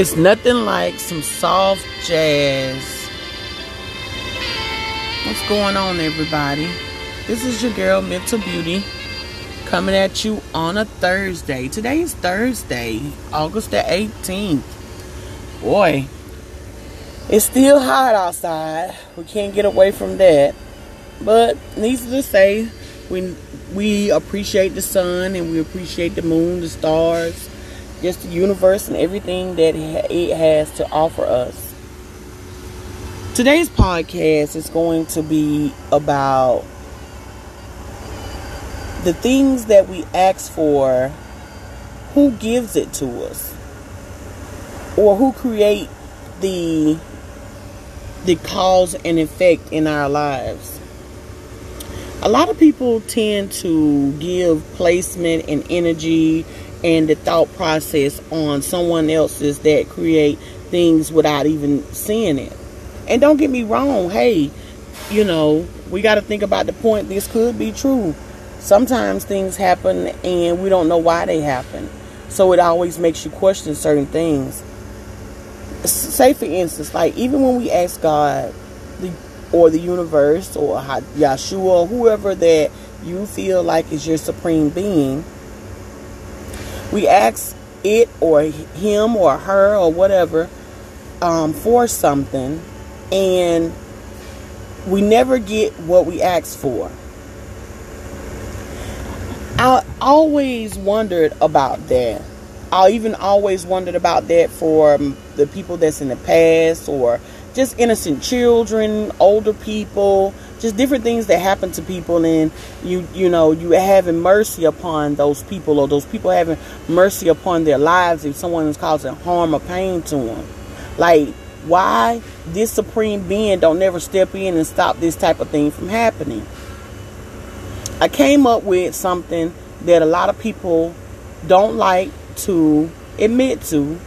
It's nothing like some soft jazz. What's going on, everybody? This is your girl, Mental Beauty, coming at you on a Thursday. Today is Thursday, August the 18th. Boy, it's still hot outside. We can't get away from that. But needless to say, we we appreciate the sun and we appreciate the moon, the stars, just the universe and everything that it has to offer us. Today's podcast is going to be about the things that we ask for, who gives it to us, or who create the the cause and effect in our lives. A lot of people tend to give placement and energy and the thought process on someone else's that create things without even seeing it. And don't get me wrong, hey, you know, we got to think about the point this could be true. Sometimes things happen and we don't know why they happen. So it always makes you question certain things. Say, for instance, like even when we ask God, or the universe or Yeshua or whoever that you feel like is your supreme being, we ask it or him or her or whatever um, for something and we never get what we ask for. I always wondered about that. I even always wondered about that for the people that's in the past or just innocent children, older people, just different things that happen to people and you you know, you having mercy upon those people or those people having mercy upon their lives if someone is causing harm or pain to them. Like why this supreme being don't never step in and stop this type of thing from happening. I came up with something that a lot of people don't like to admit to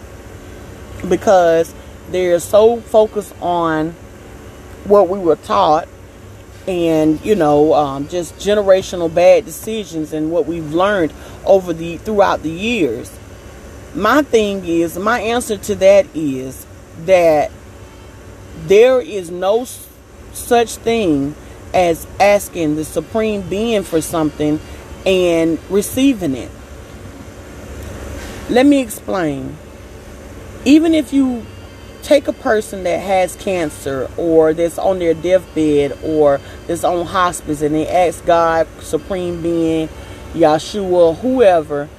because they're so focused on what we were taught and you know um, just generational bad decisions and what we've learned over the throughout the years. My thing is my answer to that is that there is no such thing as asking the supreme being for something and receiving it. Let me explain. Even if you take a person that has cancer or that's on their deathbed or that's on hospice and they ask God, Supreme Being, Yeshua, whoever,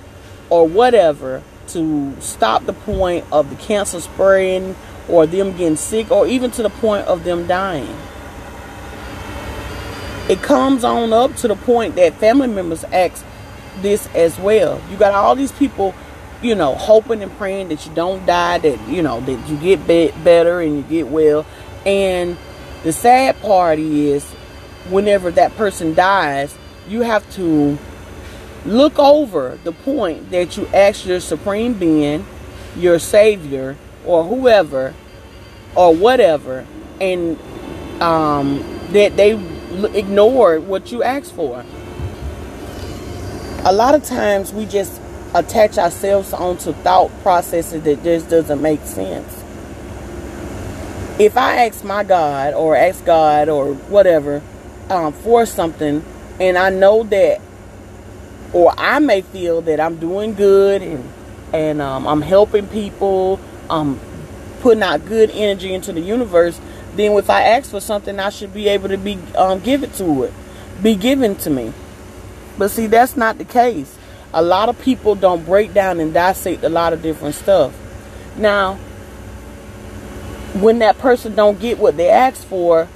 or whatever to stop the point of the cancer spreading or them getting sick or even to the point of them dying. It comes on up to the point that family members ask this as well. You got all these people you know, hoping and praying that you don't die, that, you know, that you get be- better and you get well. And the sad part is, whenever that person dies, you have to look over the point that you asked your supreme being, your savior, or whoever, or whatever, and um, that they ignored what you asked for. A lot of times we just attach ourselves onto thought processes that just doesn't make sense. If I ask my God or ask God or whatever um, for something, and I know that, or I may feel that I'm doing good and and um, I'm helping people, I'm putting out good energy into the universe, then if I ask for something, I should be able to be um, give it to it, be given to me. But see, that's not the case a lot of people don't break down and dissect a lot of different stuff. Now, when that person don't get what they ask for,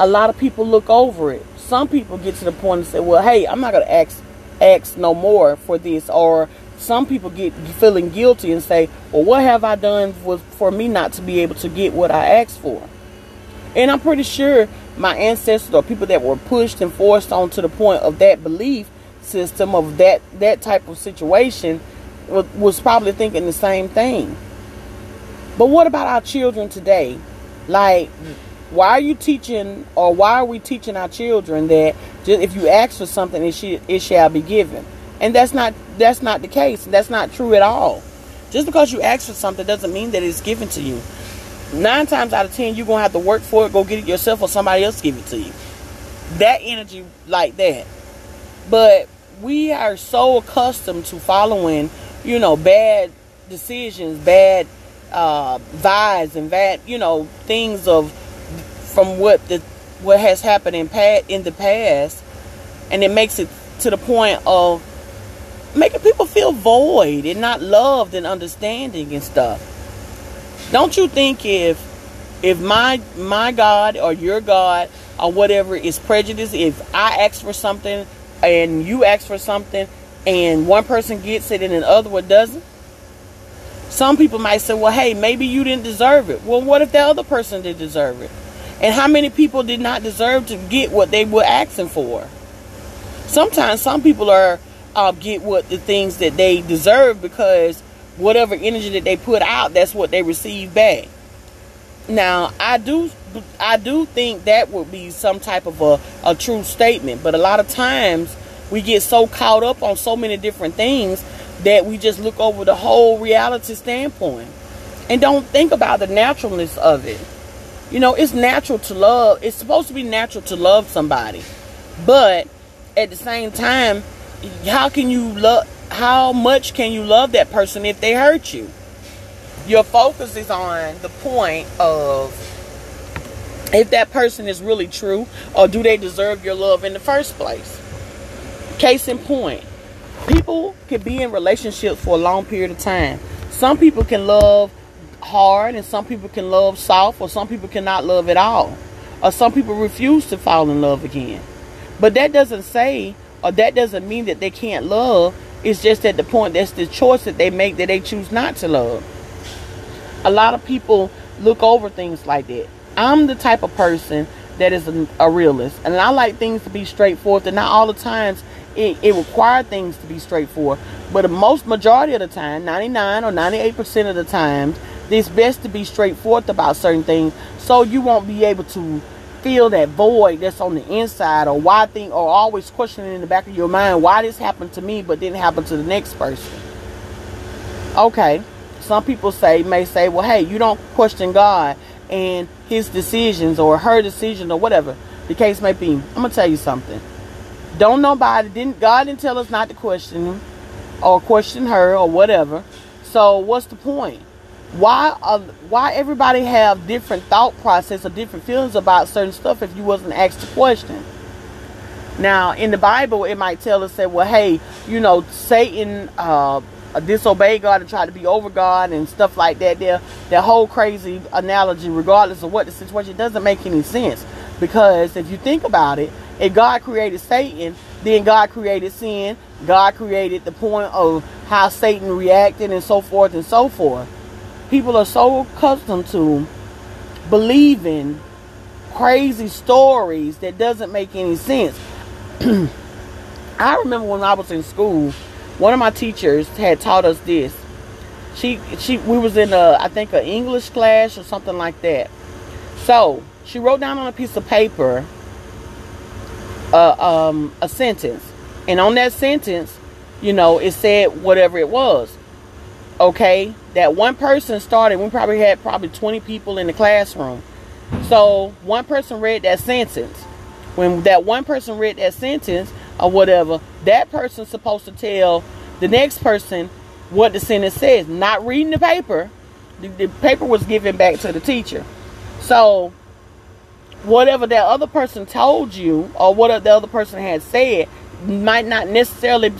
a lot of people look over it. Some people get to the point and say, "Well, hey, I'm not gonna ask ask no more for this," or some people get feeling guilty and say, "Well, what have I done for, for me not to be able to get what I asked for?" And I'm pretty sure my ancestors or people that were pushed and forced on to the point of that belief system of that that type of situation was, probably thinking the same thing. But what about our children today? Like, why are you teaching, or why are we teaching our children that just if you ask for something, it it shall be given? And that's not that's not the case. That's not true at all. Just because you ask for something doesn't mean that it's given to you. Nine times out of ten, you're gonna have to work for it, go get it yourself, or somebody else give it to you. That energy like that. But we are so accustomed to following, you know, bad decisions, bad uh, vibes, and bad, you know, things of from what the what has happened in past in the past, and it makes it to the point of making people feel void and not loved and understanding and stuff. Don't you think if if my my God or your God or whatever is prejudice, if I ask for something and you ask for something and one person gets it and another one doesn't? Some people might say, well, hey, maybe you didn't deserve it. Well, what if the other person did deserve it? And how many people did not deserve to get what they were asking for? Sometimes some people are uh, get what the things that they deserve because whatever energy that they put out, that's what they receive back. Now, I do I do think that would be some type of a, a true statement, but a lot of times we get so caught up on so many different things that we just look over the whole reality standpoint and don't think about the naturalness of it. You know, it's natural to love. It's supposed to be natural to love somebody. But at the same time, how can you love how much can you love that person if they hurt you? Your focus is on the point of if that person is really true or do they deserve your love in the first place. Case in point, people can be in relationships for a long period of time. Some people can love hard and some people can love soft or some people cannot love at all. Or some people refuse to fall in love again. But that doesn't say or that doesn't mean that they can't love. It's just at the point that's the choice that they make that they choose not to love. A lot of people look over things like that. I'm the type of person that is a, a realist, and I like things to be straightforward. And not all the times it, it requires things to be straightforward, but the most majority of the time, 99 or 98 percent of the time, it's best to be straightforward about certain things, so you won't be able to feel that void that's on the inside or why thing or always questioning in the back of your mind why this happened to me but didn't happen to the next person. Okay. Some people say may say well hey you don't question god. And his decisions or her decision or whatever the case may be. I'm gonna tell you something. Don't nobody didn't god didn't tell us not to question him or question her or whatever. So what's the point? Why uh, why everybody have different thought process or different feelings about certain stuff if you wasn't asked a question? Now in the bible it might tell us that well hey you know satan uh, Uh, disobeyed god and try to be over god and stuff like that. There that whole crazy analogy regardless of what the situation doesn't make any sense. Because if you think about it if god created satan then god created sin. God created the point of how satan reacted and so forth and so forth. People are so accustomed to believing crazy stories that doesn't make any sense. I remember when I was in school, one of my teachers had taught us this. She she we was in a I think an English class or something like that. So she wrote down on a piece of paper uh, um, a sentence, and on that sentence, you know, it said whatever it was. Okay? That one person started we probably had probably 20 people in the classroom. So one person read that sentence. When that one person read that sentence or whatever that person's supposed to tell the next person what the sentence says not reading the paper the, the paper was given back to the teacher so whatever that other person told you or what the other person had said might not necessarily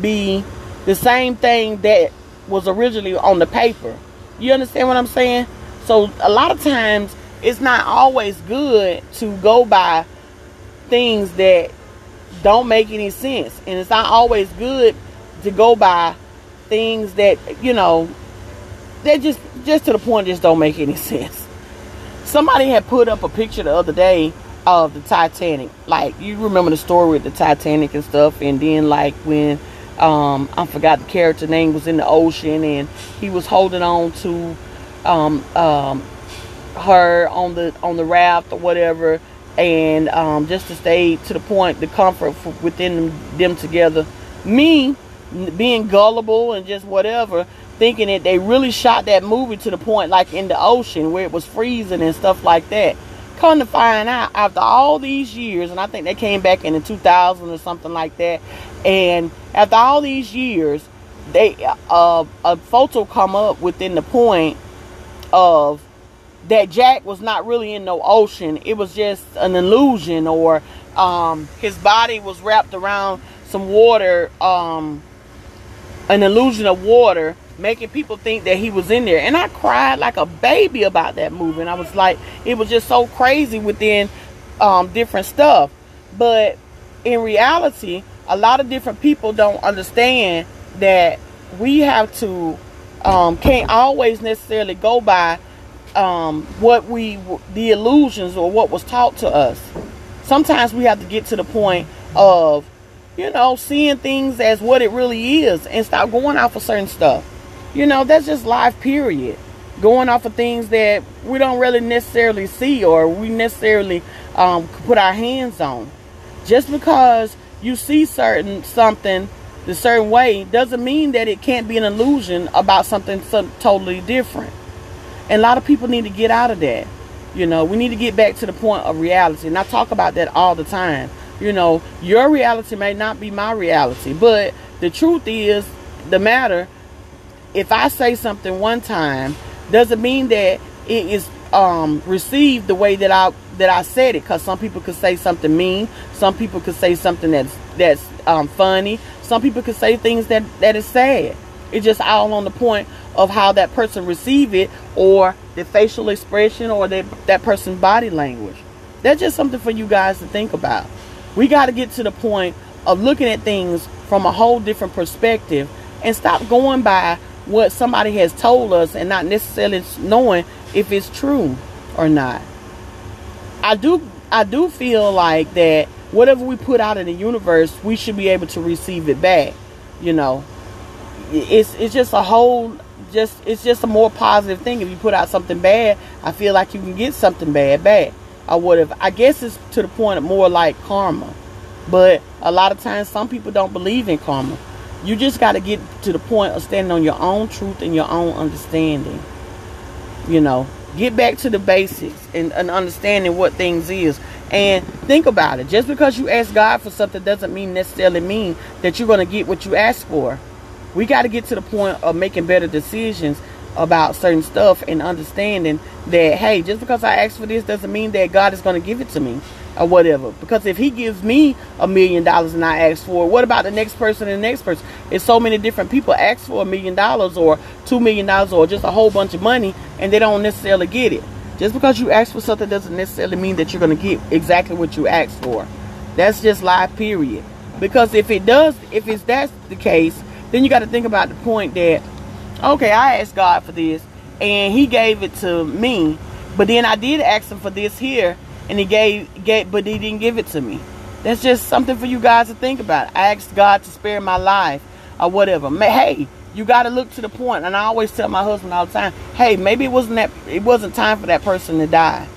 be the same thing that was originally on the paper. You understand what I'm saying? So a lot of times it's not always good to go by things that don't make any sense. And it's not always good to go by things that, you know, that just just to the point just don't make any sense. Somebody had put up a picture the other day of the Titanic. Like you remember the story with the Titanic and stuff and then like when um, I forgot the character name was in the ocean and he was holding on to um, um, her on the on the raft or whatever and um, just to stay to the point the comfort within them, them together me being gullible and just whatever thinking that they really shot that movie to the point like in the ocean where it was freezing and stuff like that. Come to find out, after all these years, and I think they came back in the 2000 or something like that, and after all these years, they uh, a photo come up within the point of that Jack was not really in no ocean. It was just an illusion, or um, his body was wrapped around some water, um, an illusion of water making people think that he was in there. And I cried like a baby about that movie. And I was like, it was just so crazy within um, different stuff. But in reality, a lot of different people don't understand that we have to, um, can't always necessarily go by um, what we, the illusions or what was taught to us. Sometimes we have to get to the point of, you know, seeing things as what it really is and stop going off of certain stuff. You know, that's just life, period. Going off of things that we don't really necessarily see or we necessarily um, put our hands on. Just because you see certain something the certain way doesn't mean that it can't be an illusion about something some, totally different. And a lot of people need to get out of that. You know, we need to get back to the point of reality. And I talk about that all the time. You know, your reality may not be my reality, but the truth is the matter if I say something one time, doesn't mean that it is um, received the way that I that I said it. Because some people could say something mean, some people could say something that's that's um, funny, some people could say things that that is sad. It's just all on the point of how that person receive it, or the facial expression, or that that person's body language. That's just something for you guys to think about. We got to get to the point of looking at things from a whole different perspective and stop going by what somebody has told us and not necessarily knowing if it's true or not. I do I do feel like that whatever we put out in the universe, we should be able to receive it back. You know, it's it's just a whole just it's just a more positive thing. If you put out something bad, I feel like you can get something bad back. I would have. I guess it's to the point of more like karma, but a lot of times some people don't believe in karma. You just got to get to the point of standing on your own truth and your own understanding. You know, get back to the basics and, and understanding what things is. And think about it. Just because you ask God for something doesn't mean necessarily mean that you're going to get what you ask for. We got to get to the point of making better decisions about certain stuff and understanding that hey, just because I ask for this doesn't mean that God is going to give it to me or whatever. Because if he gives me a million dollars and I ask for it, what about the next person and the next person? It's so many different people ask for a million dollars or two million dollars or just a whole bunch of money and they don't necessarily get it. Just because you ask for something doesn't necessarily mean that you're going to get exactly what you asked for. That's just life, period. Because if it does, if it's that's the case, then you got to think about the point that, okay, I asked God for this and he gave it to me, but then I did ask him for this here and he gave, gave but he didn't give it to me. That's just something for you guys to think about. I asked God to spare my life or whatever. Hey, you got to look to the point. And I always tell my husband all the time, hey, maybe it wasn't that it wasn't time for that person to die.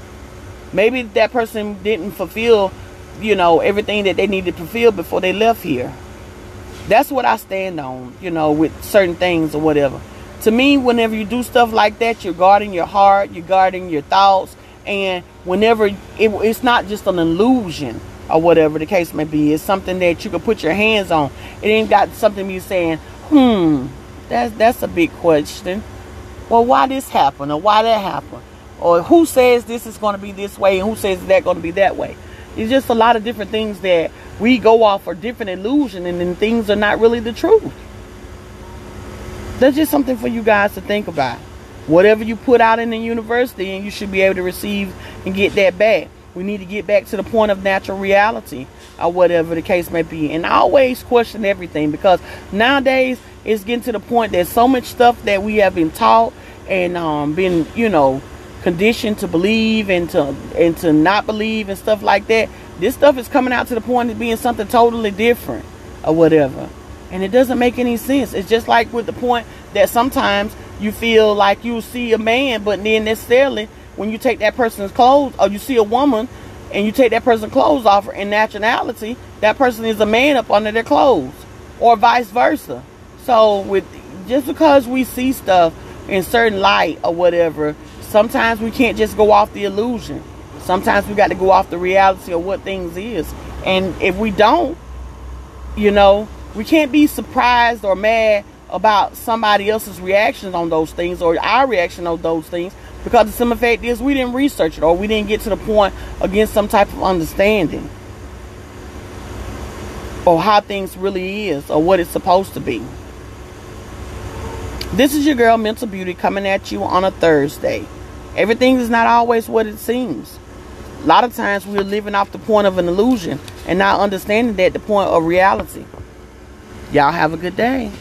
Maybe that person didn't fulfill, you know, everything that they needed to fulfill before they left here. That's what I stand on, you know, with certain things or whatever. To me, whenever you do stuff like that, you're guarding your heart, you're guarding your thoughts, and whenever it, it's not just an illusion or whatever the case may be. It's something that you can put your hands on. It ain't got something you saying hmm that's that's a big question. Well why this happened or why that happened? Or who says this is going to be this way and who says that going to be that way it's just a lot of different things that we go off for different illusion and then things are not really the truth that's just something for you guys to think about Whatever you put out in the universe, then you should be able to receive and get that back. We need to get back to the point of natural reality or whatever the case may be. And always question everything because nowadays it's getting to the point that so much stuff that we have been taught and um, been, you know, conditioned to believe and to and to not believe and stuff like that. This stuff is coming out to the point of being something totally different or whatever. And it doesn't make any sense. It's just like with the point that sometimes you feel like you see a man, but then necessarily when you take that person's clothes, or you see a woman and you take that person's clothes off, in nationality, that person is a man up under their clothes, or vice versa. So with just because we see stuff in certain light or whatever, sometimes we can't just go off the illusion. Sometimes we got to go off the reality of what things is. And if we don't, you know, we can't be surprised or mad about somebody else's reactions on those things or our reaction on those things because the simple fact is we didn't research it or we didn't get to the point against some type of understanding or how things really is or what it's supposed to be. This is your girl Mental Beauty coming at you on a Thursday. Everything is not always what it seems. A lot of times we're living off the point of an illusion and not understanding that the point of reality. Y'all have a good day.